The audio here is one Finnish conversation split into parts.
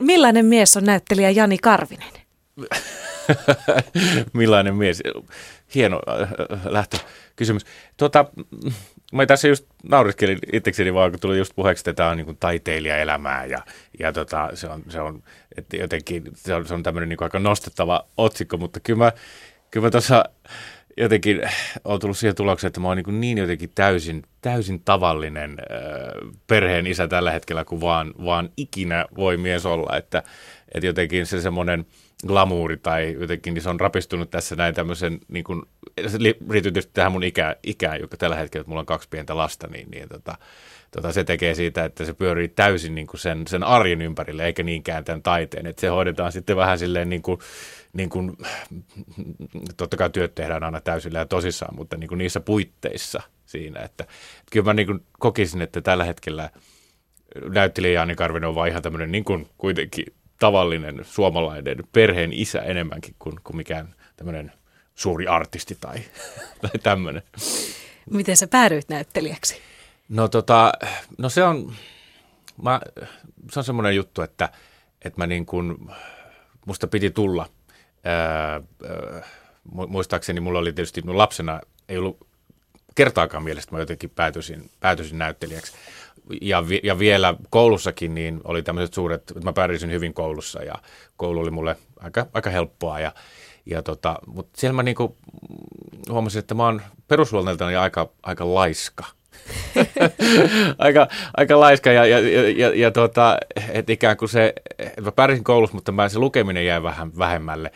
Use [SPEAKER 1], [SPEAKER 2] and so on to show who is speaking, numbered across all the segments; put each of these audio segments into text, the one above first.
[SPEAKER 1] Millainen mies on näyttelijä Jani Karvinen?
[SPEAKER 2] Millainen mies? Hieno äh, lähtökysymys. Tuota, mä tässä just nauriskelin itsekseni vaan, kun tuli just puheeksi, että tämä on niin taiteilijaelämää ja, ja tota, se on, se on että jotenkin se on, se on tämmöinen niin aika nostettava otsikko, mutta kyllä mä, kyllä mä tuossa jotenkin olen tullut siihen tulokseen, että mä oon niin, niin jotenkin täysin, täysin tavallinen perheen isä tällä hetkellä, kun vaan, vaan ikinä voi mies olla, että, että jotenkin se semmoinen glamuuri tai jotenkin niin se on rapistunut tässä näin tämmöisen, niin kuin, se liittyy tietysti tähän mun ikä, ikään, joka tällä hetkellä, että mulla on kaksi pientä lasta, niin, niin tota, tota, se tekee siitä, että se pyörii täysin niin kuin sen, sen arjen ympärille, eikä niinkään tämän taiteen. Että se hoidetaan sitten vähän silleen niin kuin, niin kuin, totta kai työt tehdään aina täysillä ja tosissaan, mutta niin kuin niissä puitteissa siinä. Että, että kyllä mä niin kuin kokisin, että tällä hetkellä näyttelijä Jaani Karvinen on vaan ihan tämmöinen niin kuin kuitenkin tavallinen suomalainen perheen isä enemmänkin kuin, kuin mikään tämmöinen suuri artisti tai, tai tämmöinen.
[SPEAKER 1] Miten sä päädyit näyttelijäksi?
[SPEAKER 2] No tota, no se on, mä, se on semmoinen juttu, että, että mä niin kuin, musta piti tulla. Ää, ää, muistaakseni mulla oli tietysti mun lapsena, ei ollut kertaakaan mielestä, mä jotenkin päätyisin, päätyisin näyttelijäksi. Ja, vi, ja vielä koulussakin niin oli tämmöiset suuret, että mä pärjäsin hyvin koulussa ja koulu oli mulle aika, aika helppoa. Ja, ja tota, mutta siellä mä niinku huomasin, että mä oon perusluonteeltani aika, aika laiska – aika, aika laiska ja, ja, ja, ja, ja tota, että ikään kuin se, mä pärjäsin koulussa, mutta mä, se lukeminen jäi vähän vähemmälle.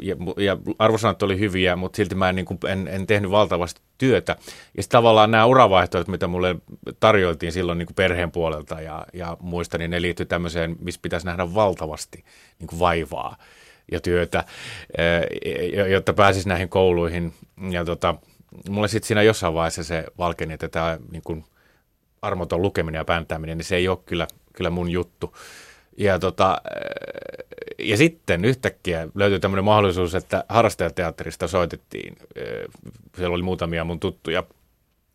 [SPEAKER 2] Ja, ja arvosanat oli hyviä, mutta silti mä en, niin kuin, en, en tehnyt valtavasti työtä. Ja sitten tavallaan nämä uravaihtoehdot, mitä mulle tarjoiltiin silloin niin kuin perheen puolelta ja, ja muista, niin ne liittyy tämmöiseen, missä pitäisi nähdä valtavasti niin kuin vaivaa ja työtä, jotta pääsisi näihin kouluihin. Ja tota, mulle sitten siinä jossain vaiheessa se valkeni, että tämä niin kuin armoton lukeminen ja pääntäminen, niin se ei ole kyllä, kyllä mun juttu. Ja, tota, ja sitten yhtäkkiä löytyi tämmöinen mahdollisuus, että harrastajateatterista soitettiin. Siellä oli muutamia mun tuttuja.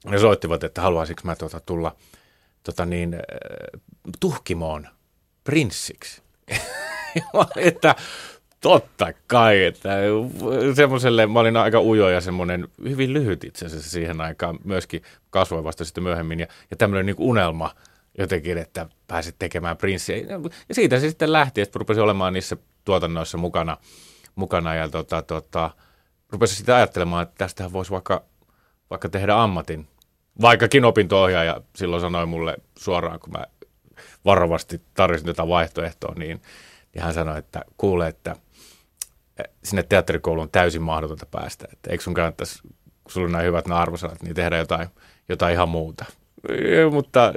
[SPEAKER 2] Ne soittivat, että haluaisinko mä tuota tulla tota niin, tuhkimoon prinssiksi. että Totta kai, että semmoiselle, mä olin aika ujo ja semmoinen hyvin lyhyt itse asiassa siihen aikaan, myöskin kasvoin vasta sitten myöhemmin ja, ja tämmöinen niin unelma jotenkin, että pääsit tekemään prinssiä. Ja siitä se sitten lähti, että rupesi olemaan niissä tuotannoissa mukana, mukana ja tota, tota, rupesi sitten ajattelemaan, että tästähän voisi vaikka, vaikka tehdä ammatin. Vaikkakin opinto-ohjaaja silloin sanoi mulle suoraan, kun mä varovasti tarjosin tätä vaihtoehtoa, niin, niin hän sanoi, että kuule, että – sinne teatterikouluun täysin mahdotonta päästä. Että eikö sun kannattaisi, kun sulla on näin hyvät arvosanat, niin tehdä jotain, jotain ihan muuta. Ja, mutta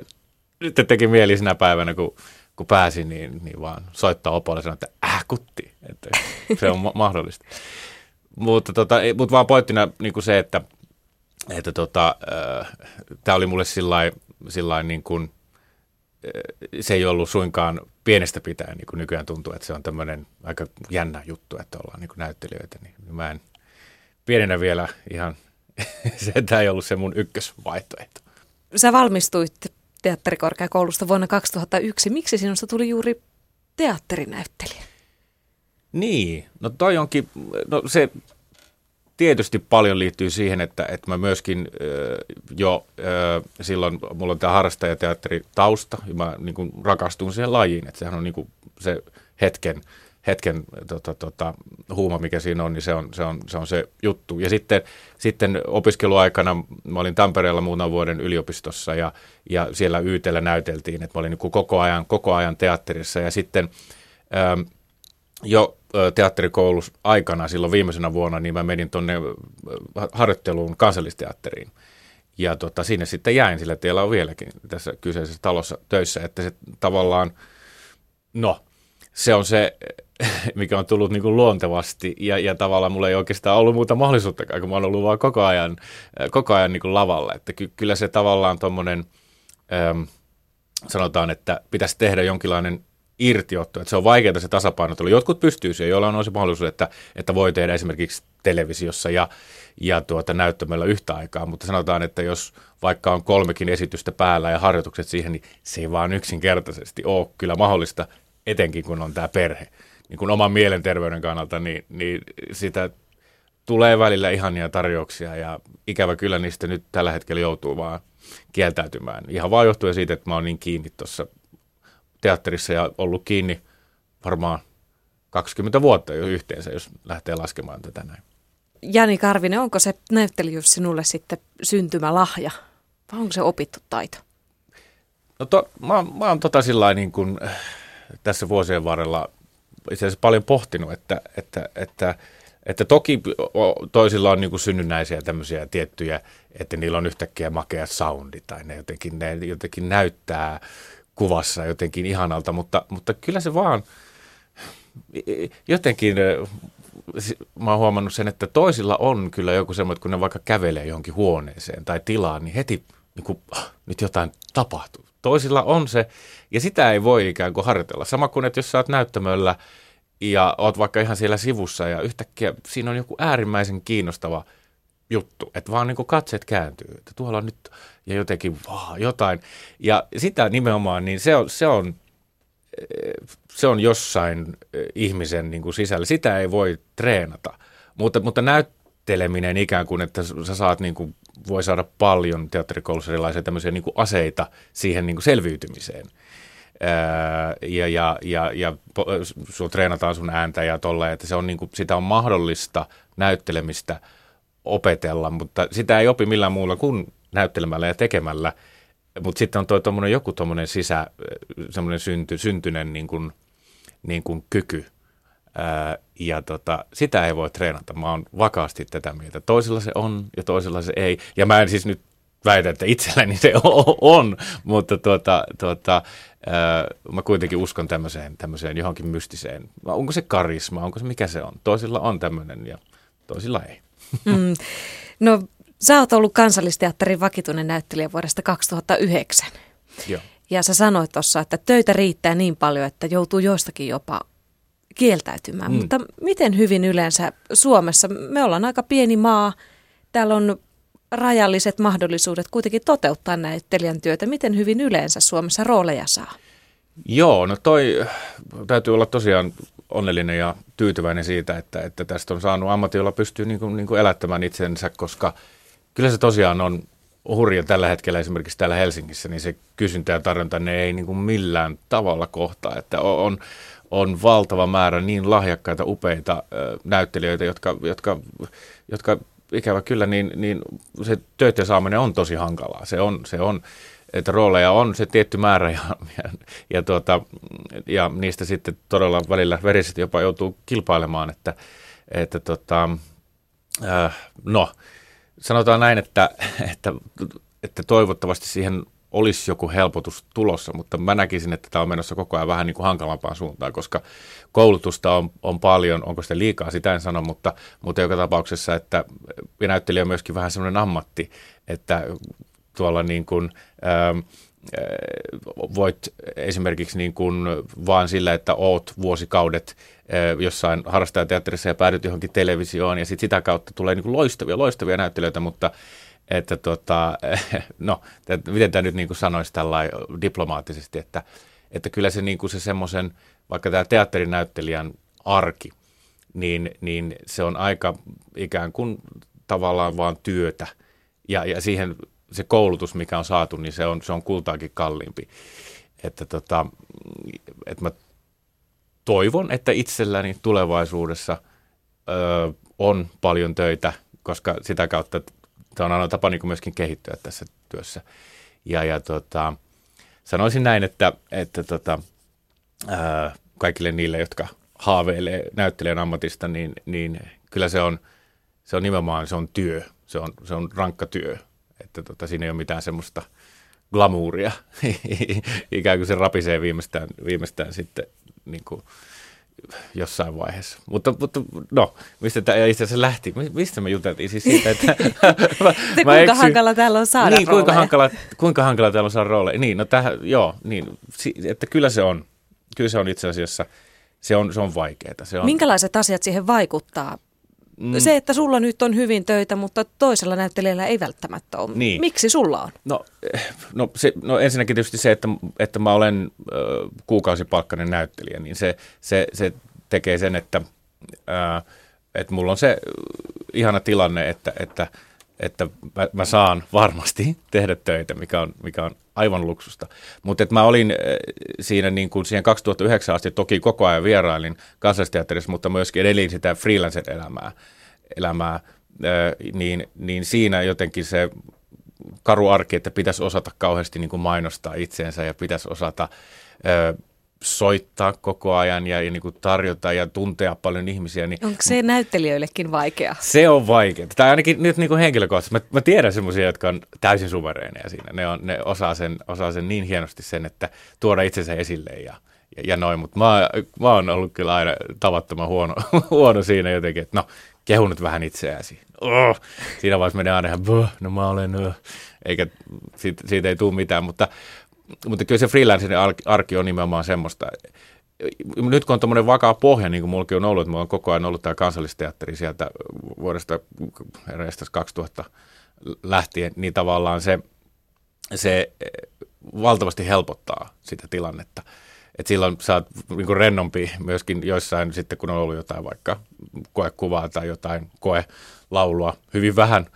[SPEAKER 2] nyt teki mieli sinä päivänä, kun, kun pääsin, niin, niin vaan soittaa opolle ja sanoa, että äh kutti, että se on ma- mahdollista. Mutta, tota, mutta vaan pointtina niin kuin se, että, että tota, äh, oli mulle sillä niin kuin, se ei ollut suinkaan pienestä pitäen, niin kuin nykyään tuntuu, että se on tämmöinen aika jännä juttu, että ollaan niin kuin näyttelijöitä, niin mä en pienenä vielä ihan, se tämä ei ollut se mun ykkösvaihtoehto.
[SPEAKER 1] Sä valmistuit teatterikorkeakoulusta vuonna 2001. Miksi sinusta tuli juuri teatterinäyttelijä?
[SPEAKER 2] Niin, no toi onkin, no se tietysti paljon liittyy siihen, että, että mä myöskin jo silloin, mulla on tämä harrastajateatteritausta, ja mä niin kuin rakastun siihen lajiin, että sehän on niin kuin se hetken, hetken tota, tota, huuma, mikä siinä on, niin se on se, on, se, on se juttu. Ja sitten, sitten opiskeluaikana mä olin Tampereella muutaman vuoden yliopistossa ja, ja siellä YTllä näyteltiin, että mä olin niin koko, ajan, koko ajan teatterissa ja sitten ähm, jo teatterikoulus aikana silloin viimeisenä vuonna, niin mä menin tuonne harjoitteluun kansallisteatteriin. Ja tota, sinne sitten jäin, sillä teillä on vieläkin tässä kyseisessä talossa töissä, että se tavallaan, no, se on se, mikä on tullut niin kuin luontevasti ja, ja tavallaan mulla ei oikeastaan ollut muuta mahdollisuutta, kun mä oon ollut vaan koko ajan, koko ajan niin kuin lavalla. Että ky, kyllä se tavallaan tuommoinen, sanotaan, että pitäisi tehdä jonkinlainen irtiotto, että se on vaikeaa se tasapainottelu. Jotkut pystyy siihen, joilla on se mahdollisuus, että, että voi tehdä esimerkiksi televisiossa ja, ja tuota, näyttämällä yhtä aikaa, mutta sanotaan, että jos vaikka on kolmekin esitystä päällä ja harjoitukset siihen, niin se ei vaan yksinkertaisesti ole kyllä mahdollista etenkin kun on tämä perhe, niin kun oman mielenterveyden kannalta, niin, niin sitä tulee välillä ihania tarjouksia ja ikävä kyllä niistä nyt tällä hetkellä joutuu vaan kieltäytymään. Ihan vaan johtuen siitä, että mä oon niin kiinni tuossa teatterissa ja ollut kiinni varmaan 20 vuotta jo yhteensä, jos lähtee laskemaan tätä näin.
[SPEAKER 1] Jani Karvinen, onko se näyttelijyys sinulle sitten syntymälahja vai onko se opittu taito?
[SPEAKER 2] No to, mä, mä oon tota sillä niin kuin, tässä vuosien varrella itse asiassa paljon pohtinut, että, että, että, että toki toisilla on niin kuin synnynnäisiä tämmöisiä tiettyjä, että niillä on yhtäkkiä makea soundi tai ne jotenkin, ne jotenkin näyttää kuvassa jotenkin ihanalta, mutta, mutta kyllä se vaan jotenkin mä oon huomannut sen, että toisilla on kyllä joku semmoinen, kun ne vaikka kävelee johonkin huoneeseen tai tilaan, niin heti niin kuin, ah, nyt jotain tapahtuu. Toisilla on se, ja sitä ei voi ikään kuin harjoitella. Sama kuin, että jos sä oot näyttämöllä ja oot vaikka ihan siellä sivussa ja yhtäkkiä siinä on joku äärimmäisen kiinnostava juttu, että vaan niin kuin katseet kääntyy, että tuolla on nyt ja jotenkin vaa, jotain. Ja sitä nimenomaan, niin se on, se on se on jossain ihmisen niin kuin sisällä. Sitä ei voi treenata, mutta, mutta näytteleminen ikään kuin, että sä saat niin kuin, voi saada paljon teatterikoulussa erilaisia tämmöisiä niin kuin aseita siihen niin kuin selviytymiseen. ja, ja, ja, ja sun treenataan sun ääntä ja tolleen, että se on niin kuin, sitä on mahdollista näyttelemistä opetella, mutta sitä ei opi millään muulla kuin näyttelemällä ja tekemällä – mutta sitten on tuo joku tuommoinen sisä, semmoinen synty, syntyinen niin kuin, niin kuin kyky. Ää, ja tota, sitä ei voi treenata. Mä oon vakaasti tätä mieltä. Toisilla se on ja toisilla se ei. Ja mä en siis nyt väitä, että itselläni se on, mutta tuota, tuota, ää, mä kuitenkin uskon tämmöiseen, tämmöiseen johonkin mystiseen. Onko se karisma, onko se mikä se on? Toisilla on tämmöinen ja toisilla ei. Mm.
[SPEAKER 1] No Sä oot ollut kansallisteatterin vakituinen näyttelijä vuodesta 2009.
[SPEAKER 2] Joo.
[SPEAKER 1] Ja sä sanoit tuossa, että töitä riittää niin paljon, että joutuu joistakin jopa kieltäytymään. Mm. Mutta miten hyvin yleensä Suomessa, me ollaan aika pieni maa, täällä on rajalliset mahdollisuudet kuitenkin toteuttaa näyttelijän työtä. Miten hyvin yleensä Suomessa rooleja saa?
[SPEAKER 2] Joo, no toi täytyy olla tosiaan onnellinen ja tyytyväinen siitä, että, että tästä on saanut ammatti, jolla pystyy niin kuin, niin kuin elättämään itsensä, koska – kyllä se tosiaan on hurja tällä hetkellä esimerkiksi täällä Helsingissä, niin se kysyntä ja tarjonta ne ei niin kuin millään tavalla kohtaa, että on, on valtava määrä niin lahjakkaita, upeita näyttelijöitä, jotka, jotka, jotka ikävä kyllä, niin, niin se töiden saaminen on tosi hankalaa. Se on, se on että rooleja on se tietty määrä ja, ja, ja, tuota, ja niistä sitten todella välillä verisesti jopa joutuu kilpailemaan, että, että tota, äh, no, sanotaan näin, että, että, että toivottavasti siihen olisi joku helpotus tulossa, mutta mä näkisin, että tämä on menossa koko ajan vähän niin kuin hankalampaan suuntaan, koska koulutusta on, on paljon, onko sitä liikaa, sitä en sano, mutta, mutta joka tapauksessa, että näyttelijä on myöskin vähän semmoinen ammatti, että tuolla niin kuin, ähm, voit esimerkiksi niin kuin vaan sillä, että oot vuosikaudet jossain harrastajateatterissa ja päädyt johonkin televisioon ja sit sitä kautta tulee niin kuin loistavia, loistavia näyttelijöitä, mutta että tota, no, miten tämä nyt niin kuin sanoisi tällä diplomaattisesti, että, että kyllä se, niin kuin se semmoisen, vaikka tämä teatterinäyttelijän arki, niin, niin se on aika ikään kuin tavallaan vaan työtä. Ja, ja siihen se koulutus, mikä on saatu, niin se on, se on kultaakin kalliimpi. Että tota, että mä toivon, että itselläni tulevaisuudessa ö, on paljon töitä, koska sitä kautta tämä on aina tapa niin myöskin kehittyä tässä työssä. Ja, ja tota, sanoisin näin, että, että tota, ö, kaikille niille, jotka haaveilee näyttelijän ammatista, niin, niin kyllä se on, se on nimenomaan se on työ, se on, se on rankka työ että tota, siinä ei ole mitään semmoista glamuuria. Ikään kuin se rapisee viimeistään, viimeistään sitten niin kuin jossain vaiheessa. Mutta, mutta no, mistä tämä itse asiassa lähti? Mistä me juteltiin siis siitä, että...
[SPEAKER 1] mä, kuinka eksy... hankala täällä on saada
[SPEAKER 2] Niin, kuinka hankala, kuinka hankala täällä on saada rooleja. Niin, no tähän, joo, niin, että kyllä se on. Kyllä se on itse asiassa, se on, se on vaikeaa. Se on...
[SPEAKER 1] Minkälaiset asiat siihen vaikuttaa mm. se, että sulla nyt on hyvin töitä, mutta toisella näyttelijällä ei välttämättä ole. Niin. Miksi sulla on?
[SPEAKER 2] No, no, se, no ensinnäkin tietysti se, että, että mä olen äh, kuukausipalkkainen näyttelijä, niin se, se, se tekee sen, että, äh, että mulla on se ihana tilanne, että, että – että mä, mä saan varmasti tehdä töitä, mikä on, mikä on aivan luksusta. Mutta mä olin äh, siinä niin kuin siihen 2009 asti toki koko ajan vierailin kansallisteatterissa, mutta myöskin elin sitä freelancer-elämää, elämää, äh, niin, niin siinä jotenkin se karu arki, että pitäisi osata kauheasti niin kuin mainostaa itseensä ja pitäisi osata äh, soittaa koko ajan ja, ja niin kuin tarjota ja tuntea paljon ihmisiä. Niin,
[SPEAKER 1] Onko se näyttelijöillekin vaikea?
[SPEAKER 2] Se on vaikea. Tai ainakin nyt niin kuin henkilökohtaisesti. Mä, mä tiedän semmoisia, jotka on täysin suvereineja siinä. Ne, on, ne osaa, sen, osaa sen niin hienosti sen, että tuoda itsensä esille ja, ja, ja noin. Mutta mä, mä oon ollut kyllä aina tavattoman huono, huono siinä jotenkin, että no kehunut vähän itseäsi. Oh, siinä vaiheessa menee aina ihan, no mä olen, oh. eikä siitä, siitä ei tule mitään, mutta mutta kyllä se freelancerin arki on nimenomaan semmoista. Nyt kun on tuommoinen vakaa pohja, niin kuin mullakin on ollut, että mulla on koko ajan ollut tämä kansallisteatteri sieltä vuodesta 2000 lähtien, niin tavallaan se, se valtavasti helpottaa sitä tilannetta. Et silloin sä oot niin kuin rennompi myöskin joissain sitten, kun on ollut jotain vaikka koekuvaa tai jotain koelaulua. Hyvin vähän,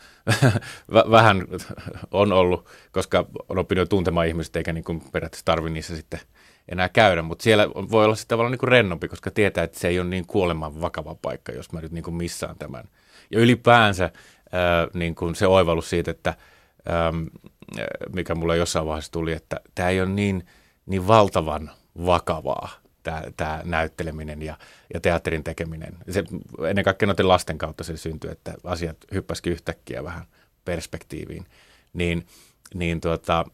[SPEAKER 2] vähän on ollut, koska on oppinut tuntemaan ihmiset, eikä niin kuin periaatteessa tarvi niissä sitten enää käydä. Mutta siellä voi olla sitten tavallaan niin kuin rennompi, koska tietää, että se ei ole niin kuoleman vakava paikka, jos mä nyt niin kuin missään tämän. Ja ylipäänsä ää, niin kuin se oivallus siitä, että ää, mikä mulle jossain vaiheessa tuli, että tämä ei ole niin, niin valtavan vakavaa tämä, tämä näytteleminen ja, ja teatterin tekeminen. Se, ennen kaikkea noiden lasten kautta se syntyy, että asiat hyppäsikin yhtäkkiä vähän perspektiiviin. Niin, niin tuota,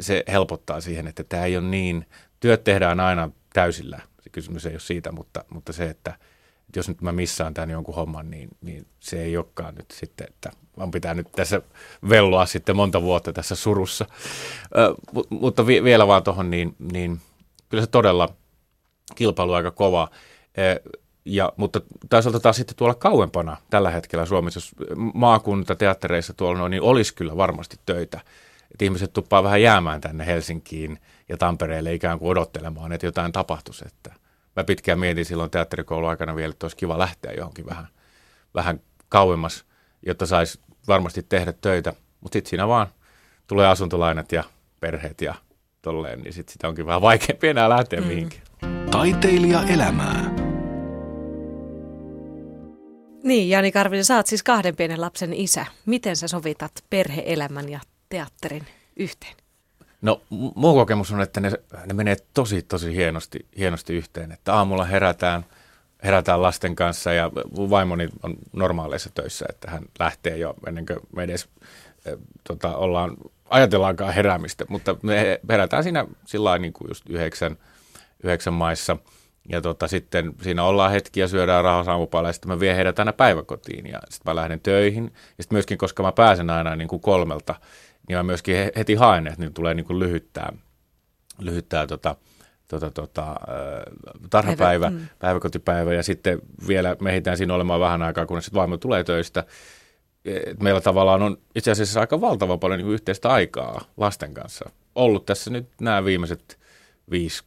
[SPEAKER 2] se helpottaa siihen, että tämä ei ole niin, työt tehdään aina täysillä. Se kysymys ei ole siitä, mutta, mutta se, että, jos nyt mä missään tämän jonkun homman, niin, niin se ei olekaan nyt sitten, että vaan pitää nyt tässä velloa sitten monta vuotta tässä surussa. Ö, mutta vi, vielä vaan tuohon, niin, niin – kyllä se todella kilpailu aika kova. E, ja, mutta toisaalta taas sitten tuolla kauempana tällä hetkellä Suomessa, jos maakuntateattereissa tuolla noin, niin olisi kyllä varmasti töitä. Että ihmiset tuppaa vähän jäämään tänne Helsinkiin ja Tampereelle ikään kuin odottelemaan, että jotain tapahtuisi. Että mä pitkään mietin silloin teatterikoulun aikana vielä, että olisi kiva lähteä johonkin vähän, vähän kauemmas, jotta saisi varmasti tehdä töitä. Mutta sitten siinä vaan tulee asuntolainat ja perheet ja tolleen, niin sit sitä onkin vähän vaikeampi enää lähteä mm. mihinkään. Taiteilija elämää.
[SPEAKER 1] Niin, Jani Karvinen, sä oot siis kahden pienen lapsen isä. Miten sä sovitat perheelämän ja teatterin yhteen?
[SPEAKER 2] No mun kokemus on, että ne, ne menee tosi, tosi hienosti, hienosti yhteen. Että aamulla herätään, herätään lasten kanssa ja vaimoni on normaaleissa töissä, että hän lähtee jo ennen kuin me edes e, tota, ollaan ajatellaankaan heräämistä, mutta me herätään siinä sillä niin kuin just yhdeksän, yhdeksän maissa. Ja tota, sitten siinä ollaan hetki ja syödään rahoisaamupala ja sitten mä vien heidät aina päiväkotiin ja sitten mä lähden töihin. Ja sitten myöskin, koska mä pääsen aina niin kuin kolmelta, niin mä myöskin heti haen, että niin tulee niin kuin lyhyttää, lyhyttää tota, tota, tota, tarhapäivä, Päivä, mm. päiväkotipäivä ja sitten vielä mehitään siinä olemaan vähän aikaa, kunnes sitten vaimo tulee töistä että meillä tavallaan on itse asiassa aika valtava paljon niin yhteistä aikaa lasten kanssa ollut tässä nyt nämä viimeiset viisi,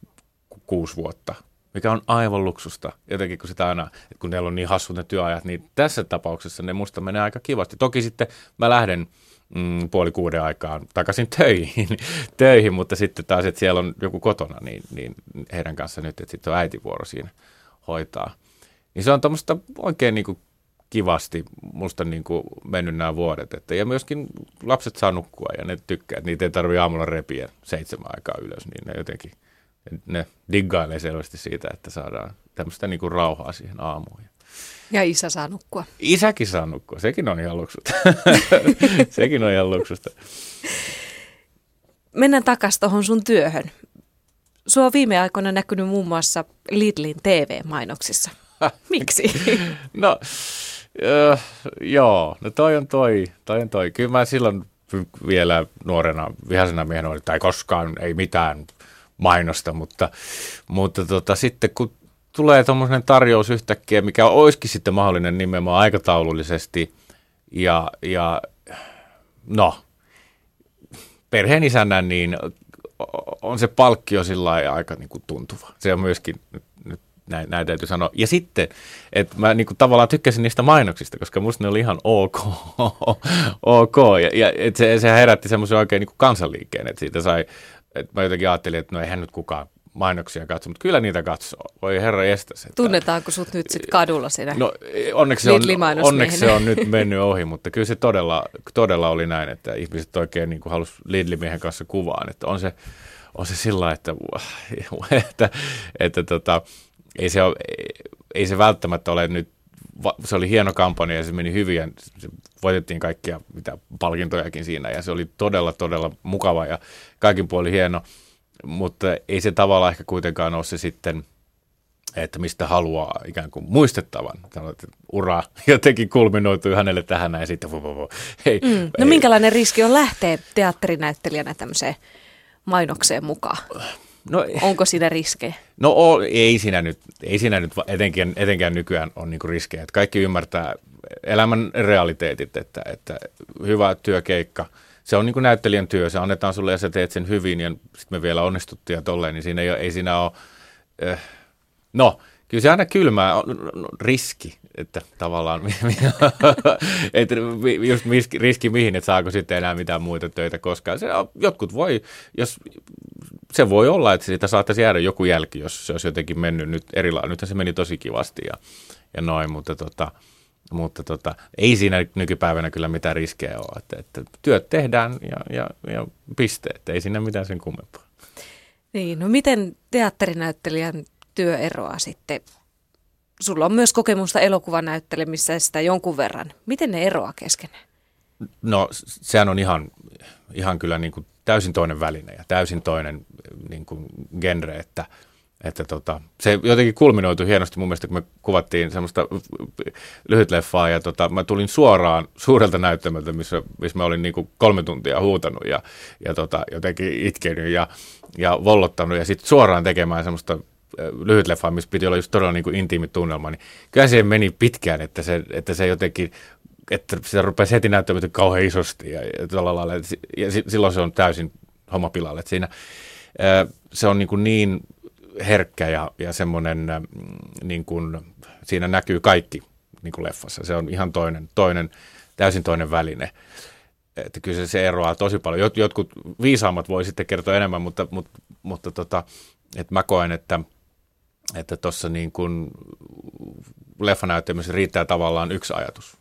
[SPEAKER 2] kuusi vuotta, mikä on aivan luksusta. Jotenkin kun sitä aina, kun neillä on niin hassut ne työajat, niin tässä tapauksessa ne musta menee aika kivasti. Toki sitten mä lähden mm, puoli kuuden aikaan takaisin töihin, töihin, mutta sitten taas, että siellä on joku kotona, niin, niin heidän kanssa nyt, että sitten on äitivuoro siinä hoitaa. Niin se on tuommoista oikein niin kuin kivasti musta niin kuin mennyt nämä vuodet. Että, ja myöskin lapset saa nukkua ja ne tykkää, että niitä ei tarvitse aamulla repiä seitsemän aikaa ylös, niin ne jotenkin ne diggailee selvästi siitä, että saadaan tämmöistä niin kuin rauhaa siihen aamuun.
[SPEAKER 1] Ja isä saa nukkua.
[SPEAKER 2] Isäkin saa nukkua, sekin on ihan luksusta. sekin on ihan luksusta.
[SPEAKER 1] Mennään takaisin tuohon sun työhön. Sua on viime aikoina näkynyt muun muassa Lidlin TV-mainoksissa. Miksi?
[SPEAKER 2] no, Öö, joo, no toi on toi, toi on toi. Kyllä mä silloin vielä nuorena vihaisena miehenä olin, tai koskaan ei mitään mainosta, mutta, mutta tota, sitten kun tulee tuommoinen tarjous yhtäkkiä, mikä olisikin sitten mahdollinen nimenomaan aikataulullisesti. Ja, ja no, perheen isännän, niin on se palkkio sillä aika niin kuin tuntuva. Se on myöskin nyt näin, näin täytyy sanoa. Ja sitten, että mä niin kuin tavallaan tykkäsin niistä mainoksista, koska musta ne oli ihan ok. ok. Ja, ja et se, se herätti semmoisen oikein niin kuin kansanliikkeen, että siitä sai, että mä jotenkin ajattelin, että no eihän nyt kukaan mainoksia katso, mutta kyllä niitä katsoo. Voi herra estäs. Että...
[SPEAKER 1] Tunnetaanko sut nyt sitten kadulla siinä
[SPEAKER 2] No onneksi se, on, onneksi se on nyt mennyt ohi, mutta kyllä se todella, todella oli näin, että ihmiset oikein niin halusivat Lidlimiehen kanssa kuvaan. Että on se, on se sillä että, että, että, että tota, ei, se ole, ei se välttämättä ole nyt se oli hieno kampanja ja se meni hyvin ja voitettiin kaikkia mitä palkintojakin siinä ja se oli todella, todella mukava ja kaikin puoli hieno mutta ei se tavallaan ehkä kuitenkaan ole se sitten, että mistä haluaa ikään kuin muistettavan. Sanoit, että ura jotenkin kulminoitui hänelle tähän näin sitten.
[SPEAKER 1] Hei, mm. No ei. minkälainen riski on lähteä teatterinäyttelijänä tämmöiseen mainokseen mukaan? No, Onko siinä riskejä?
[SPEAKER 2] No ei siinä nyt, ei siinä nyt etenkään, etenkään nykyään on niinku riskejä. Että kaikki ymmärtää elämän realiteetit, että, että hyvä työkeikka – se on niin kuin näyttelijän työ, se annetaan sulle ja sä teet sen hyvin ja sitten me vielä onnistuttiin ja tolleen, niin siinä ei, ei siinä ole, äh, no kyllä se aina kylmää on riski, että tavallaan, että just riski mihin, että saako sitten enää mitään muita töitä koskaan. Se, jotkut voi, jos se voi olla, että siitä saattaisi jäädä joku jälki, jos se olisi jotenkin mennyt nyt erilainen. Nythän se meni tosi kivasti ja, ja noin, mutta tota, mutta tota, ei siinä nykypäivänä kyllä mitään riskejä ole. Että, että työt tehdään ja, ja, ja pisteet, ei siinä mitään sen kummempaa.
[SPEAKER 1] Niin, no miten teatterinäyttelijän työ eroaa sitten? Sulla on myös kokemusta elokuvan näyttelemisestä jonkun verran. Miten ne eroaa keskenään?
[SPEAKER 2] No sehän on ihan, ihan kyllä niin kuin täysin toinen väline ja täysin toinen niin kuin genre, että – että tota, se jotenkin kulminoitui hienosti mun mielestä, kun me kuvattiin semmoista lyhytleffaa ja tota, mä tulin suoraan suurelta näyttämältä, missä, missä mä olin niin kuin kolme tuntia huutanut ja, ja tota, jotenkin itkenyt ja, ja vollottanut ja sitten suoraan tekemään semmoista lyhytleffaa, missä piti olla just todella niin kuin intiimi tunnelma, niin kyllä se meni pitkään, että se, että se jotenkin että sitä rupesi heti näyttämään kauhean isosti ja, ja, lailla, ja silloin se on täysin homma pilalle. Että siinä, se on niin, kuin niin herkkä ja, ja semmoinen, mm, niin kuin, siinä näkyy kaikki niin kuin leffassa. Se on ihan toinen, toinen, täysin toinen väline. Että kyllä se, se eroaa tosi paljon. Jot, jotkut viisaammat voi sitten kertoa enemmän, mutta, mutta, mutta tota, että mä koen, että että tuossa niin kuin leffanäyttämisessä riittää tavallaan yksi ajatus.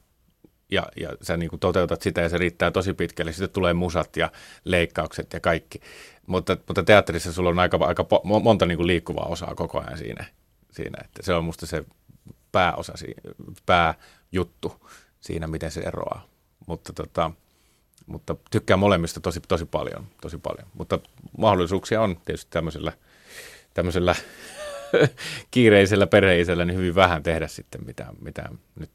[SPEAKER 2] Ja, ja sä niin kuin toteutat sitä ja se riittää tosi pitkälle. Sitten tulee musat ja leikkaukset ja kaikki. Mutta, mutta teatterissa sulla on aika, aika monta niin kuin liikkuvaa osaa koko ajan siinä, siinä. Että se on musta se pääosa, pääjuttu siinä, miten se eroaa. Mutta, tota, mutta tykkään molemmista tosi, tosi paljon, tosi paljon. Mutta mahdollisuuksia on tietysti tämmöisellä, tämmöisellä kiireisellä perheisellä niin hyvin vähän tehdä sitten mitään, mitään nyt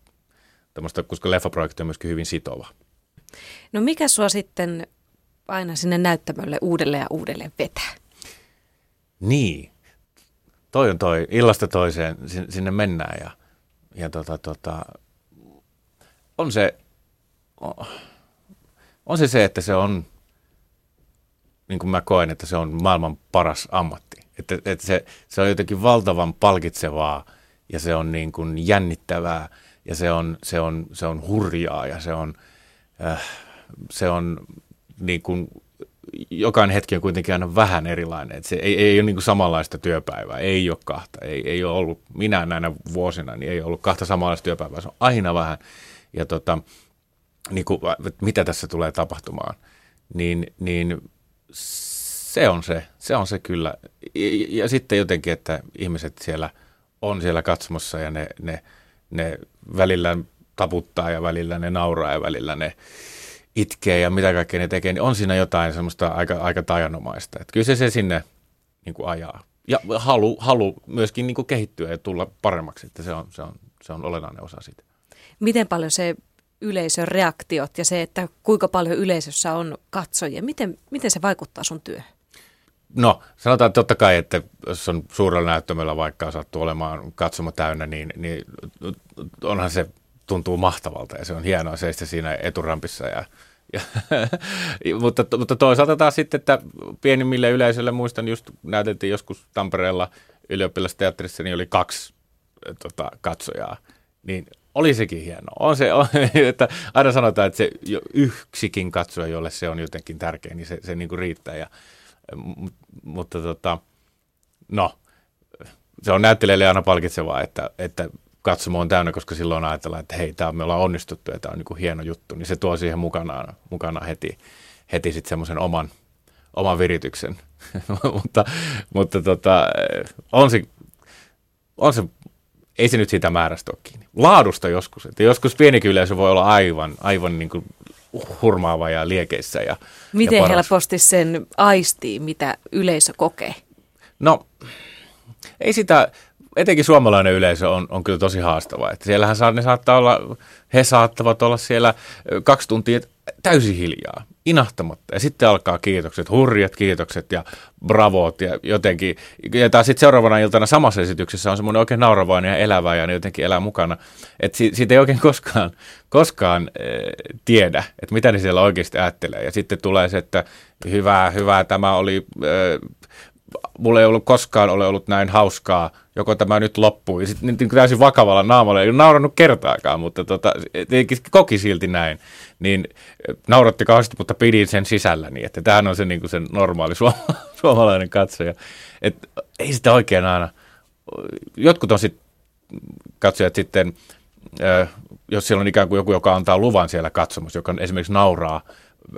[SPEAKER 2] koska leffaprojekti on myöskin hyvin sitova.
[SPEAKER 1] No mikä sua sitten aina sinne näyttämölle uudelleen ja uudelleen vetää.
[SPEAKER 2] Niin, toi on toi, illasta toiseen sinne mennään ja, ja tota, tota, on se, on se se, että se on, niin kuin mä koen, että se on maailman paras ammatti. Että, että se, se on jotenkin valtavan palkitsevaa ja se on niin kuin jännittävää ja se on, se on, se on hurjaa ja se on, äh, se on niin kuin, jokainen hetki on kuitenkin aina vähän erilainen. että se ei, ei ole niin kuin samanlaista työpäivää, ei ole kahta. Ei, ei ole ollut, minä näinä vuosina, niin ei ollut kahta samanlaista työpäivää. Se on aina vähän. Ja tota, niin kuin, mitä tässä tulee tapahtumaan, niin, niin se on se, se on se kyllä. Ja, ja sitten jotenkin, että ihmiset siellä on siellä katsomassa ja ne, ne, ne välillä taputtaa ja välillä ne nauraa ja välillä ne itkee ja mitä kaikkea ne tekee, niin on siinä jotain semmoista aika, aika tajanomaista. Että kyllä se, se sinne niin kuin ajaa. Ja halu, halu myöskin niin kuin kehittyä ja tulla paremmaksi, että se on, se on, se on olennainen osa siitä.
[SPEAKER 1] Miten paljon se yleisön reaktiot ja se, että kuinka paljon yleisössä on katsojia, miten, miten se vaikuttaa sun työhön?
[SPEAKER 2] No, sanotaan totta kai, että jos on suurella näyttämöllä vaikka sattuu olemaan katsomo täynnä, niin, niin onhan se tuntuu mahtavalta ja se on hienoa seistä siinä eturampissa. Ja, ja, mutta, mutta toisaalta taas sitten, että pienimmille yleisölle, muistan just näyteltiin joskus Tampereella ylioppilasteatterissa, niin oli kaksi tota, katsojaa. Niin oli sekin hienoa. On se, on, että aina sanotaan, että se yksikin katsoja, jolle se on jotenkin tärkeä, niin se, se niin kuin riittää. Ja, mutta tota, no, se on näyttelijälle aina palkitsevaa, että, että katsomo on täynnä, koska silloin ajatellaan, että hei, tämä me ollaan onnistuttu ja tämä on niin kuin hieno juttu, niin se tuo siihen mukanaan, mukana heti, heti sitten semmoisen oman, oman virityksen. mutta mutta tota, on, se, on se, ei se nyt siitä määrästä ole kiinni. Laadusta joskus, että joskus pienikin yleisö voi olla aivan, aivan niin kuin hurmaava ja liekeissä. Ja,
[SPEAKER 1] Miten
[SPEAKER 2] ja
[SPEAKER 1] helposti sen aistii, mitä yleisö kokee?
[SPEAKER 2] No, ei sitä, etenkin suomalainen yleisö on, on kyllä tosi haastava. Että siellähän saa, ne saattaa olla, he saattavat olla siellä kaksi tuntia täysin hiljaa, inahtamatta. Ja sitten alkaa kiitokset, hurjat kiitokset ja bravot ja jotenkin. Ja taas sitten seuraavana iltana samassa esityksessä on semmoinen oikein nauravainen ja elävä ja ne jotenkin elää mukana. Että si- siitä ei oikein koskaan, koskaan äh, tiedä, että mitä ne siellä oikeasti ajattelee. Ja sitten tulee se, että hyvää, hyvää, tämä oli... Äh, mulla ei ollut koskaan ole ollut näin hauskaa, joko tämä nyt loppuu. Ja sitten niin, niin täysin vakavalla naamalla, ei naurannut kertaakaan, mutta tota, koki silti näin. Niin nauratti kauheasti, mutta pidin sen sisällä niin, että tämähän on se, niin kuin se normaali suom- suomalainen katsoja. Et, ei sitä oikein aina. Jotkut on sitten katsojat sitten, jos siellä on ikään kuin joku, joka antaa luvan siellä katsomassa, joka esimerkiksi nauraa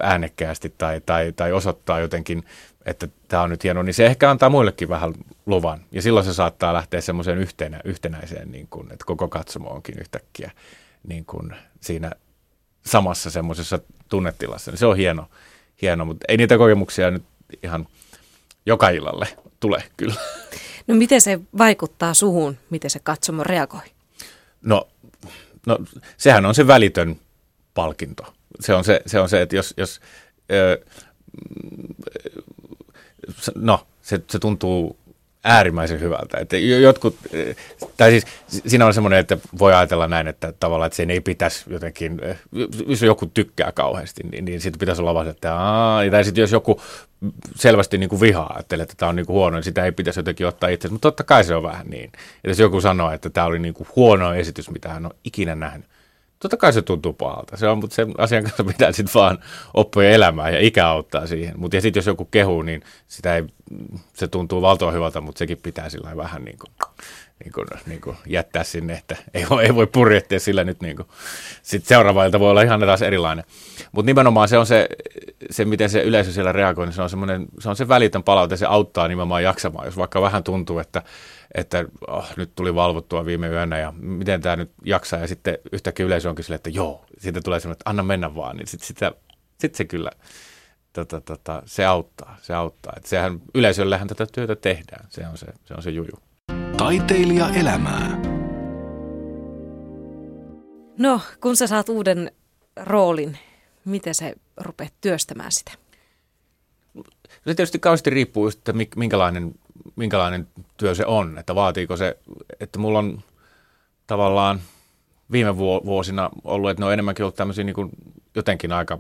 [SPEAKER 2] äänekkäästi tai, tai, tai osoittaa jotenkin että tämä on nyt hieno, niin se ehkä antaa muillekin vähän luvan. Ja silloin se saattaa lähteä semmoiseen yhtenä, yhtenäiseen, niin kuin, että koko katsomo onkin yhtäkkiä niin kuin siinä samassa semmoisessa tunnetilassa. Niin se on hieno, hieno, mutta ei niitä kokemuksia nyt ihan joka illalle tule kyllä.
[SPEAKER 1] No miten se vaikuttaa suhun, miten se katsomo reagoi?
[SPEAKER 2] No, no sehän on se välitön palkinto. Se on se, se, on se että jos, jos ö, no, se, se tuntuu äärimmäisen hyvältä. Että jotkut, tai siis siinä on semmoinen, että voi ajatella näin, että tavallaan, että sen ei pitäisi jotenkin, jos joku tykkää kauheasti, niin, niin sitten pitäisi olla vaan, että aah, tai sitten jos joku selvästi niin kuin vihaa, ajattelee, että tämä on niin kuin huono, niin sitä ei pitäisi jotenkin ottaa itse, mutta totta kai se on vähän niin. Ja jos joku sanoo, että tämä oli niin kuin huono esitys, mitä hän on ikinä nähnyt, Totta kai se tuntuu pahalta. Se on, mutta sen asian kanssa pitää sitten vaan oppia elämään ja ikä auttaa siihen. Mutta ja sitten jos joku kehuu, niin sitä ei, se tuntuu valtoa hyvältä, mutta sekin pitää sillä vähän niin kuin, niin kuin, niin kuin jättää sinne, että ei, voi, ei voi purjehtia sillä nyt niin. Sitten seuraava ilta voi olla ihan taas erilainen. Mutta nimenomaan se on se, se, miten se yleisö siellä reagoi, niin se on, se on se välitön palaute, se auttaa nimenomaan jaksamaan. Jos vaikka vähän tuntuu, että että oh, nyt tuli valvottua viime yönä ja miten tämä nyt jaksaa. Ja sitten yhtäkkiä yleisö onkin sille, että joo, siitä tulee semmoinen, että anna mennä vaan. Niin sitten sitä, sit se kyllä, tota, tota, se auttaa, se auttaa. Että sehän yleisöllähän tätä työtä tehdään, se on se, se, on se juju.
[SPEAKER 3] Taiteilija elämää.
[SPEAKER 1] No, kun sä saat uuden roolin, miten se rupeat työstämään sitä?
[SPEAKER 2] Se tietysti kauheasti riippuu just, että minkälainen minkälainen työ se on, että vaatiiko se, että mulla on tavallaan viime vuosina ollut, että ne on enemmänkin ollut tämmöisiä niin kuin jotenkin aika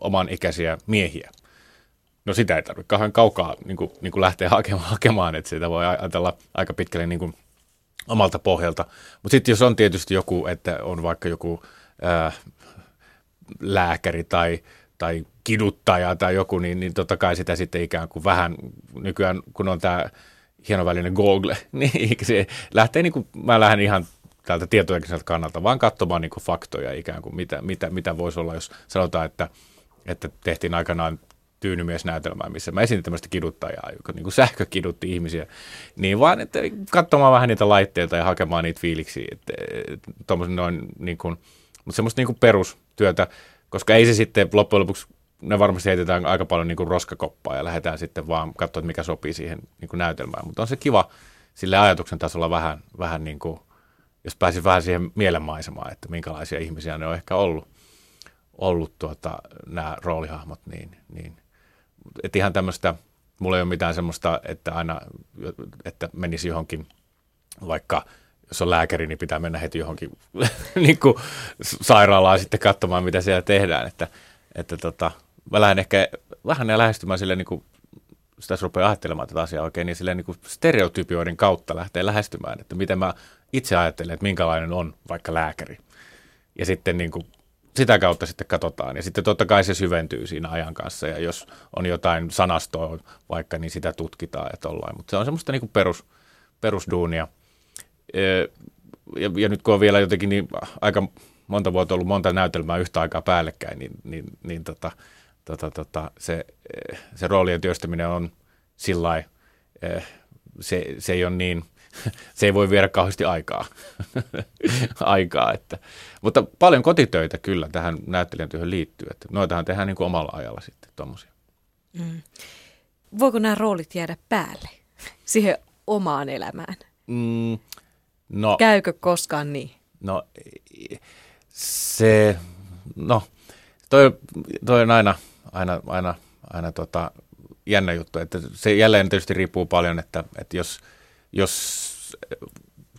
[SPEAKER 2] oman ikäisiä miehiä. No sitä ei tarvitse kauhean kaukaa niin kuin, niin kuin lähteä hakemaan, hakemaan, että sitä voi ajatella aika pitkälle niin kuin omalta pohjalta. Mutta sitten jos on tietysti joku, että on vaikka joku ää, lääkäri tai, tai kiduttaja tai joku, niin, niin totta kai sitä sitten ikään kuin vähän nykyään, kun on tämä hienovälinen Google, niin se lähtee niin kuin, mä lähden ihan täältä tietotekniseltä kannalta vaan katsomaan niin kuin faktoja ikään kuin, mitä, mitä, mitä voisi olla, jos sanotaan, että, että tehtiin aikanaan tyynymiesnäytelmää, missä mä esitin tämmöistä kiduttajaa, joka niin kuin sähkökidutti ihmisiä, niin vaan, että katsomaan vähän niitä laitteita ja hakemaan niitä fiiliksiä, että, että noin niin kuin, mutta semmoista niin kuin perustyötä, koska ei se sitten loppujen lopuksi ne varmasti heitetään aika paljon niin kuin roskakoppaa ja lähdetään sitten vaan katsoa, että mikä sopii siihen niin kuin näytelmään. Mutta on se kiva sille ajatuksen tasolla vähän, vähän niin kuin, jos pääsi vähän siihen mielenmaisemaan, että minkälaisia ihmisiä ne on ehkä ollut, ollut tuota, nämä roolihahmot, niin, niin että ihan tämmöistä mulla ei ole mitään semmoista, että aina, että menisi johonkin, vaikka jos on lääkäri, niin pitää mennä heti johonkin niin kuin sairaalaan sitten katsomaan, mitä siellä tehdään. Että, että tota, mä lähden ehkä vähän lähestymään sille niin kuin sitä rupeaa ajattelemaan tätä asiaa oikein, niin silleen niin stereotypioiden kautta lähtee lähestymään, että miten mä itse ajattelen, että minkälainen on vaikka lääkäri. Ja sitten niin kuin sitä kautta sitten katsotaan. Ja sitten totta kai se syventyy siinä ajan kanssa. Ja jos on jotain sanastoa vaikka, niin sitä tutkitaan ja tollain. Mutta se on semmoista niin perus, perusduunia. Ja, ja nyt kun on vielä jotenkin niin aika monta vuotta ollut monta näytelmää yhtä aikaa päällekkäin, niin, niin, niin tota, tota, tota, se, se roolien työstäminen on sillä se, se ei ole niin – se ei voi viedä kauheasti aikaa. aikaa että. Mutta paljon kotitöitä kyllä tähän näyttelijän työhön liittyy. Että noitahan tehdään niin kuin omalla ajalla sitten tuommoisia. Mm.
[SPEAKER 1] Voiko nämä roolit jäädä päälle siihen omaan elämään? Mm, no, Käykö koskaan niin?
[SPEAKER 2] No se, no toi, toi on aina, aina, aina, aina tota, jännä juttu, että se jälleen tietysti riippuu paljon, että, että jos – jos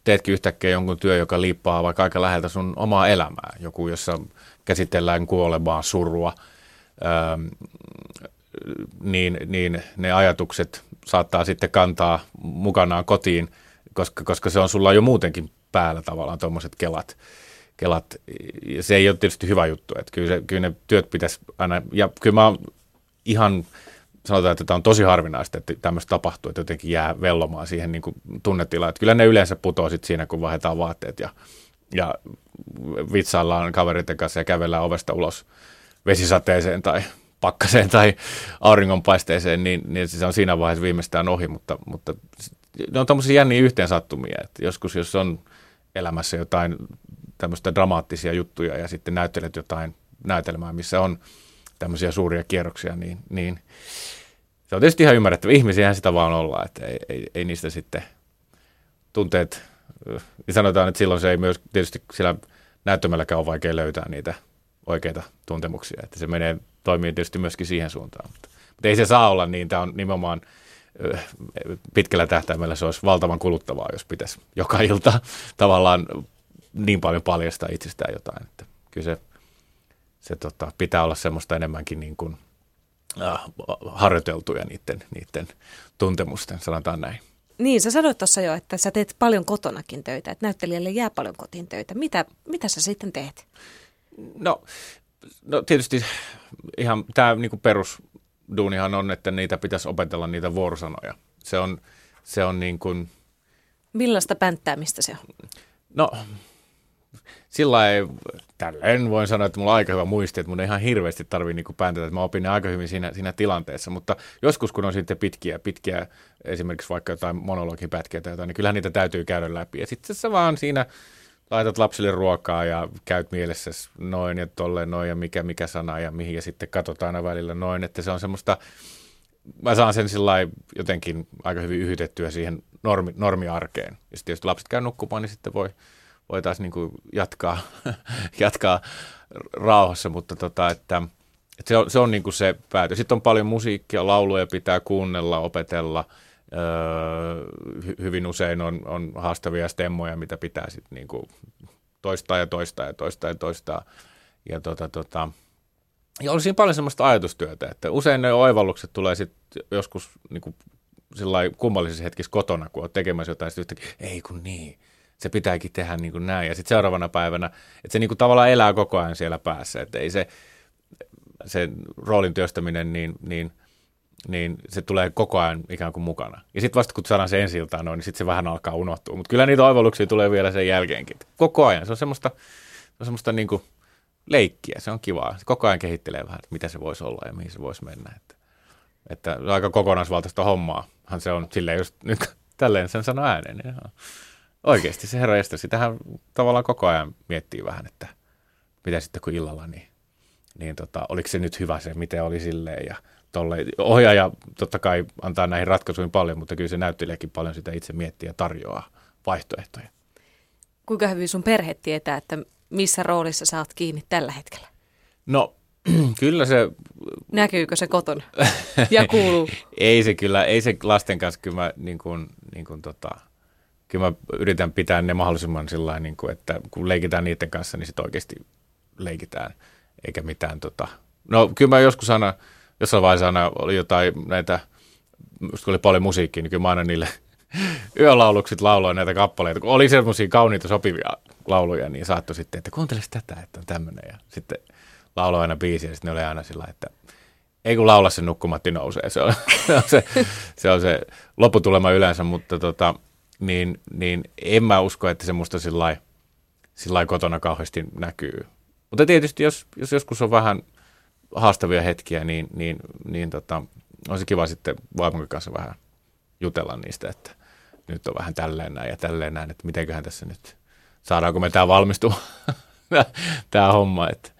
[SPEAKER 2] teetkin yhtäkkiä jonkun työ, joka liippaa vaikka aika läheltä sun omaa elämää, joku, jossa käsitellään kuolemaa, surua, ähm, niin, niin ne ajatukset saattaa sitten kantaa mukanaan kotiin, koska, koska se on sulla jo muutenkin päällä tavallaan tuommoiset kelat. kelat. Se ei ole tietysti hyvä juttu, että kyllä, se, kyllä ne työt pitäisi aina, ja kyllä mä oon ihan sanotaan, että tämä on tosi harvinaista, että tämmöistä tapahtuu, että jotenkin jää vellomaan siihen niin kuin tunnetilaan. Että kyllä ne yleensä putoaa sitten siinä, kun vaihdetaan vaatteet ja, ja vitsaillaan kavereiden kanssa ja kävellään ovesta ulos vesisateeseen tai pakkaseen tai auringonpaisteeseen, niin, niin se on siinä vaiheessa viimeistään ohi, mutta, mutta ne on tämmöisiä jänniä yhteensattumia, että joskus jos on elämässä jotain tämmöistä dramaattisia juttuja ja sitten näyttelet jotain näytelmää, missä on tämmöisiä suuria kierroksia, niin, niin se on tietysti ihan ymmärrettävä. Ihmisiähän sitä vaan olla, että ei, ei, ei niistä sitten tunteet, niin sanotaan, että silloin se ei myös tietysti sillä näyttämälläkään ole vaikea löytää niitä oikeita tuntemuksia, että se menee, toimii tietysti myöskin siihen suuntaan, mutta, mutta ei se saa olla niin, tämä on nimenomaan pitkällä tähtäimellä se olisi valtavan kuluttavaa, jos pitäisi joka ilta tavallaan niin paljon paljastaa itsestään jotain, että kyllä se se tota, pitää olla semmoista enemmänkin niin kuin, äh, harjoiteltuja niiden, niiden tuntemusten, sanotaan näin.
[SPEAKER 1] Niin, sä sanoit tuossa jo, että sä teet paljon kotonakin töitä, että näyttelijälle jää paljon kotiin töitä. Mitä, mitä sä sitten teet?
[SPEAKER 2] No, no tietysti ihan tämä niin perusduunihan on, että niitä pitäisi opetella niitä vuorosanoja. Se on, se on niin kuin...
[SPEAKER 1] Millaista pänttäämistä se on?
[SPEAKER 2] No, sillä ei, tälleen voin sanoa, että mulla on aika hyvä muisti, että mun ei ihan hirveästi tarvii niin pääntätä, että mä opin ne aika hyvin siinä, siinä tilanteessa, mutta joskus kun on sitten pitkiä, pitkiä esimerkiksi vaikka jotain monologipätkiä tai jotain, niin kyllähän niitä täytyy käydä läpi. Ja sitten sä vaan siinä laitat lapsille ruokaa ja käyt mielessä noin ja tolleen noin ja mikä, mikä sana ja mihin ja sitten katsotaan aina välillä noin, että se on semmoista, mä saan sen sillä jotenkin aika hyvin yhytettyä siihen normi, normiarkeen. Ja sitten jos lapset käy nukkumaan, niin sitten voi voitaisiin niin jatkaa, jatkaa rauhassa, mutta tota, että, että se on, se, on niin kuin se päätö. Sitten on paljon musiikkia, lauluja pitää kuunnella, opetella. Öö, hyvin usein on, on haastavia stemmoja, mitä pitää sitten niin kuin toistaa ja toistaa ja toistaa ja toistaa. Ja, tota, tota, ja oli siinä paljon semmoista ajatustyötä, että usein ne oivallukset tulee sitten joskus niin kuin kummallisissa hetkissä kotona, kun olet tekemässä jotain, sitten yhtäkkiä, ei kun niin, se pitääkin tehdä niin kuin näin. Ja sitten seuraavana päivänä, että se niin kuin tavallaan elää koko ajan siellä päässä, että ei se, se roolin työstäminen, niin, niin, niin se tulee koko ajan ikään kuin mukana. Ja sitten vasta kun saadaan se ensi iltaan noin, niin sitten se vähän alkaa unohtua. Mutta kyllä niitä oivalluksia tulee vielä sen jälkeenkin. Koko ajan. Se on semmoista, se on semmoista niin kuin leikkiä. Se on kivaa. Se koko ajan kehittelee vähän, että mitä se voisi olla ja mihin se voisi mennä. Että, että aika kokonaisvaltaista hommaa. Se on silleen just nyt tälleen sen sano ääneen. Niin Oikeasti se herra estä. Sitähän tavallaan koko ajan miettii vähän, että mitä sitten kun illalla, niin, niin tota, oliko se nyt hyvä se, miten oli silleen ja tolle. Ohjaaja totta kai antaa näihin ratkaisuihin paljon, mutta kyllä se näyttelijäkin paljon sitä itse miettiä ja tarjoaa vaihtoehtoja.
[SPEAKER 1] Kuinka hyvin sun perhe tietää, että missä roolissa sä oot kiinni tällä hetkellä?
[SPEAKER 2] No kyllä se,
[SPEAKER 1] Näkyykö se kotona ja kuuluu?
[SPEAKER 2] ei se kyllä, ei se lasten kanssa kyllä mä niin kuin, niin kuin tota, kyllä mä yritän pitää ne mahdollisimman sillä niin kuin, että kun leikitään niiden kanssa, niin sitten oikeasti leikitään, eikä mitään tota. No kyllä mä joskus aina, jossain vaiheessa aina oli jotain näitä, kun oli paljon musiikkia, niin kyllä mä aina niille yölaulukset lauloin näitä kappaleita. Kun oli semmoisia kauniita sopivia lauluja, niin saattoi sitten, että kuuntelis tätä, että on tämmöinen. Ja sitten lauloi aina biisiä ja sitten ne oli aina sillä että ei kun laula se nukkumatti nousee. Se on se, on se, se, on se lopputulema yleensä, mutta tota, niin, niin en mä usko, että se musta sillä lailla kotona kauheasti näkyy. Mutta tietysti jos, jos joskus on vähän haastavia hetkiä, niin, niin, niin tota, on se kiva sitten vaimon kanssa vähän jutella niistä, että nyt on vähän tälleen näin ja tälleen näin, että mitenköhän tässä nyt, saadaanko me tämä valmistua, tämä homma. Että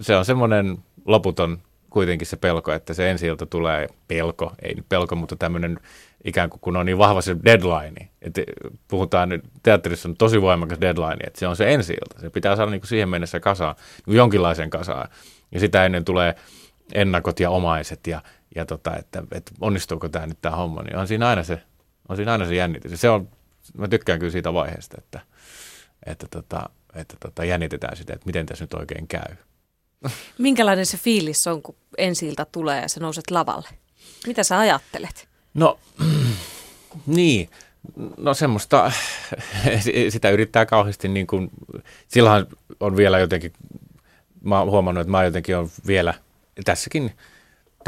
[SPEAKER 2] se on semmoinen loputon kuitenkin se pelko, että se ensi tulee pelko, ei nyt pelko, mutta tämmöinen ikään kuin kun on niin vahva se deadline, että puhutaan nyt, teatterissa on tosi voimakas deadline, että se on se ensi se pitää saada niin kuin siihen mennessä kasaan, niin jonkinlaisen kasaan, ja sitä ennen tulee ennakot ja omaiset ja, ja tota, että, että onnistuuko tämä nyt tämä homma, niin on siinä aina se, on siinä aina se jännitys. Se on, mä tykkään kyllä siitä vaiheesta, että, että, tota, että tota, jännitetään sitä, että miten tässä nyt oikein käy.
[SPEAKER 1] Minkälainen se fiilis on, kun ensi tulee ja sä nouset lavalle? Mitä sä ajattelet?
[SPEAKER 2] No, niin. No semmoista, sitä yrittää kauheasti niin kuin, silloin on vielä jotenkin, mä oon huomannut, että mä jotenkin on vielä tässäkin,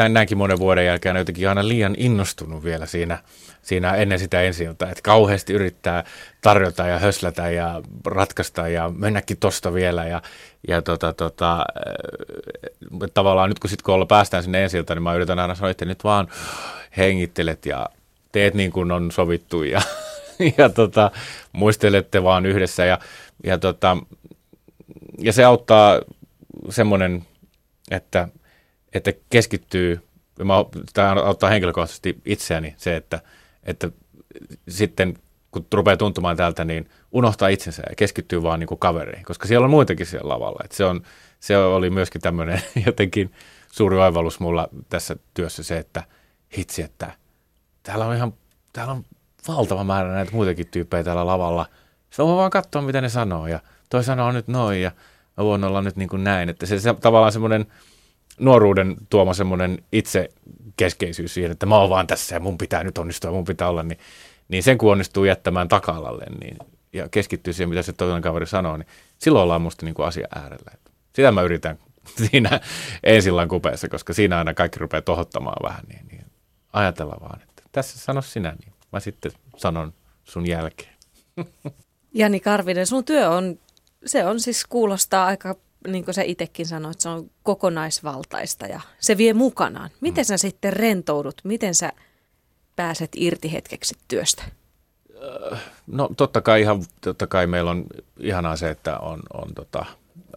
[SPEAKER 2] tämän näinkin monen vuoden jälkeen jotenkin aina liian innostunut vielä siinä, siinä ennen sitä ensi että kauheasti yrittää tarjota ja höslätä ja ratkaista ja mennäkin tosta vielä ja, ja tota, tota, tavallaan nyt kun sitten kun päästään sinne ensi niin mä yritän aina sanoa, että nyt vaan hengittelet ja teet niin kuin on sovittu ja, ja tota, muistelette vaan yhdessä. Ja, ja, tota, ja se auttaa semmoinen, että, että keskittyy, mä, tämä auttaa henkilökohtaisesti itseäni se, että, että sitten kun rupeaa tuntumaan tältä, niin unohtaa itsensä ja keskittyy vaan niin kuin kaveriin, koska siellä on muitakin siellä lavalla. Se, on, se oli myöskin tämmöinen jotenkin suuri oivallus mulla tässä työssä se, että – hitsi, että täällä on ihan, täällä on valtava määrä näitä muitakin tyyppejä täällä lavalla. Se on vaan katsoa, mitä ne sanoo ja toi sanoo nyt noin ja mä voin olla nyt niin kuin näin. Että se, se tavallaan semmoinen nuoruuden tuoma semmoinen itsekeskeisyys siihen, että mä oon vaan tässä ja mun pitää nyt onnistua, mun pitää olla, niin, niin sen kun onnistuu jättämään taka-alalle niin, ja keskittyy siihen, mitä se toinen kaveri sanoo, niin silloin ollaan musta niin kuin asia äärellä. Sitä mä yritän siinä ensillan kupeessa, koska siinä aina kaikki rupeaa tohottamaan vähän, niin, niin ajatella vaan, että tässä sano sinä, niin mä sitten sanon sun jälkeen.
[SPEAKER 1] Jani Karvinen, sun työ on, se on siis kuulostaa aika, niin kuin sä itsekin sanoit, se on kokonaisvaltaista ja se vie mukanaan. Miten sä sitten rentoudut? Miten sä pääset irti hetkeksi työstä?
[SPEAKER 2] No totta kai, ihan, totta kai meillä on ihanaa se, että on, on, tota,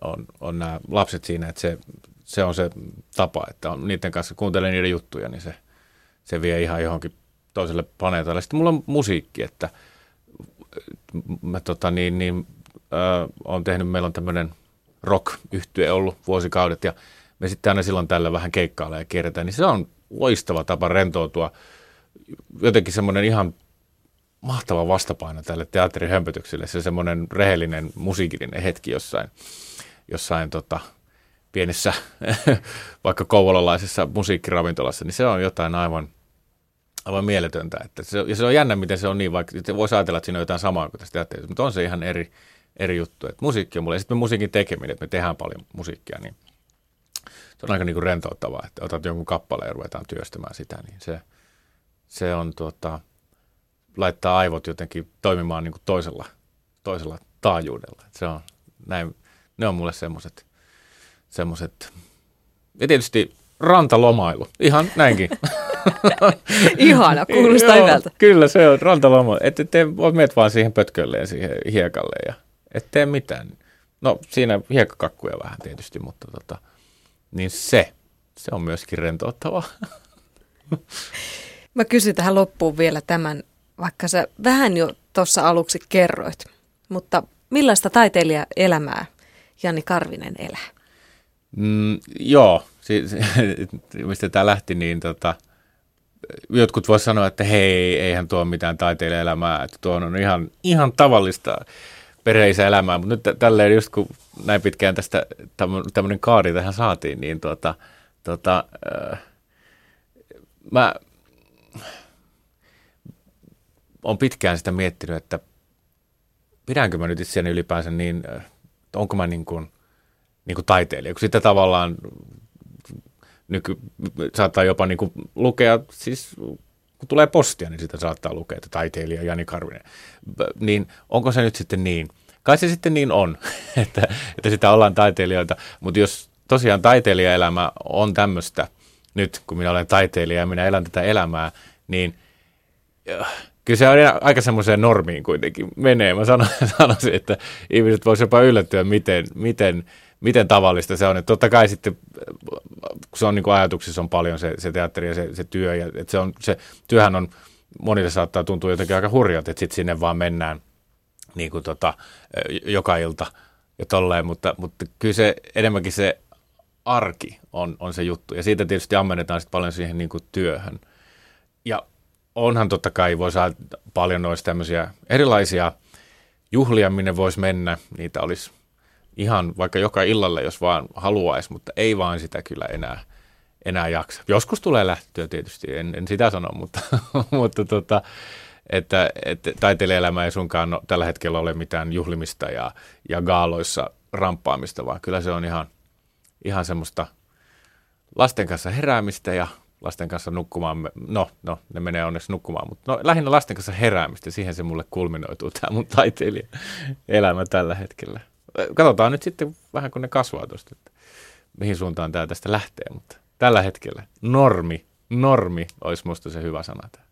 [SPEAKER 2] on, on nämä lapset siinä, että se, se on se tapa, että on niiden kanssa kuuntelee niiden juttuja, niin se, se vie ihan johonkin toiselle planeetalle. Sitten mulla on musiikki, että mä tota niin, niin äh, on tehnyt, meillä on tämmöinen rock yhtye ollut vuosikaudet ja me sitten aina silloin tällä vähän keikkailla ja kierretään, niin se on loistava tapa rentoutua. Jotenkin semmoinen ihan mahtava vastapaino tälle teatterihömpötykselle, se semmoinen rehellinen musiikillinen hetki jossain, jossain tota, pienessä vaikka kouvolalaisessa musiikkiravintolassa, niin se on jotain aivan, aivan mieletöntä. Että se, ja se on jännä, miten se on niin, vaikka voisi ajatella, että siinä on jotain samaa kuin tässä teatterissa, mutta on se ihan eri, eri juttu. Että musiikki on mulle, ja sitten musiikin tekeminen, että me tehdään paljon musiikkia, niin se on aika niin kuin rentouttavaa, että otat jonkun kappaleen ja ruvetaan työstämään sitä, niin se, se on tuota, laittaa aivot jotenkin toimimaan niin kuin toisella, toisella taajuudella. Että se on näin, ne on mulle semmoiset semmoiset, ja tietysti rantalomailu, ihan näinkin.
[SPEAKER 1] Ihana, kuulostaa hyvältä.
[SPEAKER 2] Kyllä se on rantalomailu, että te menet vaan siihen pötkölle ja siihen hiekalle ja et tee mitään. No siinä hiekkakakkuja vähän tietysti, mutta tota, niin se, se on myöskin rentouttavaa.
[SPEAKER 1] Mä kysyn tähän loppuun vielä tämän, vaikka sä vähän jo tuossa aluksi kerroit, mutta millaista taiteilijaelämää Jani Karvinen elää?
[SPEAKER 2] Mm, joo, si, si, mistä tämä lähti, niin tota, jotkut voisivat sanoa, että hei, eihän tuo mitään taiteilijaelämää, että tuo on ihan, ihan tavallista perheiselämää, mutta nyt tälleen just kun näin pitkään tästä tämmöinen kaari tähän saatiin, niin tota, tota, äh, mä on pitkään sitä miettinyt, että pidänkö mä nyt itseäni ylipäänsä niin, äh, onko mä niin kuin, niin kuin taiteilija, kun sitä tavallaan nyky, saattaa jopa niin kuin lukea, siis kun tulee postia, niin sitä saattaa lukea, että taiteilija Jani Karvinen. Niin onko se nyt sitten niin? Kai se sitten niin on, että, että sitä ollaan taiteilijoita, mutta jos tosiaan taiteilijaelämä on tämmöistä, nyt kun minä olen taiteilija ja minä elän tätä elämää, niin äh, kyllä se on aika semmoiseen normiin kuitenkin menee. Mä sanon, sanoisin, että ihmiset voisivat jopa yllättyä, miten, miten, miten tavallista se on. Että totta kai sitten, kun se on niin kuin ajatuksissa on paljon se, se teatteri ja se, se työ, ja että se, on, se työhän on, monille saattaa tuntua jotenkin aika hurjalta, että sitten sinne vaan mennään niin kuin tota, joka ilta ja tolleen, mutta, mutta kyllä se enemmänkin se arki on, on se juttu. Ja siitä tietysti ammennetaan sitten paljon siihen niin kuin työhön. Ja onhan totta kai, voi saada paljon noista tämmöisiä erilaisia juhlia, minne voisi mennä. Niitä olisi ihan vaikka joka illalle, jos vaan haluaisi, mutta ei vaan sitä kyllä enää, enää jaksa. Joskus tulee lähtöä tietysti, en, en sitä sano, mutta, mutta tota, että, että taiteilijaelämä ei sunkaan no, tällä hetkellä ole mitään juhlimista ja, ja gaaloissa ramppaamista, vaan kyllä se on ihan, ihan semmoista lasten kanssa heräämistä ja lasten kanssa nukkumaan. No, no, ne menee onneksi nukkumaan, mutta no, lähinnä lasten kanssa heräämistä. Siihen se mulle kulminoituu tämä mun taiteilijaelämä tällä hetkellä. Katsotaan nyt sitten vähän, kun ne kasvaa tuosta, että mihin suuntaan tämä tästä lähtee, mutta tällä hetkellä normi, normi olisi musta se hyvä sana tämä.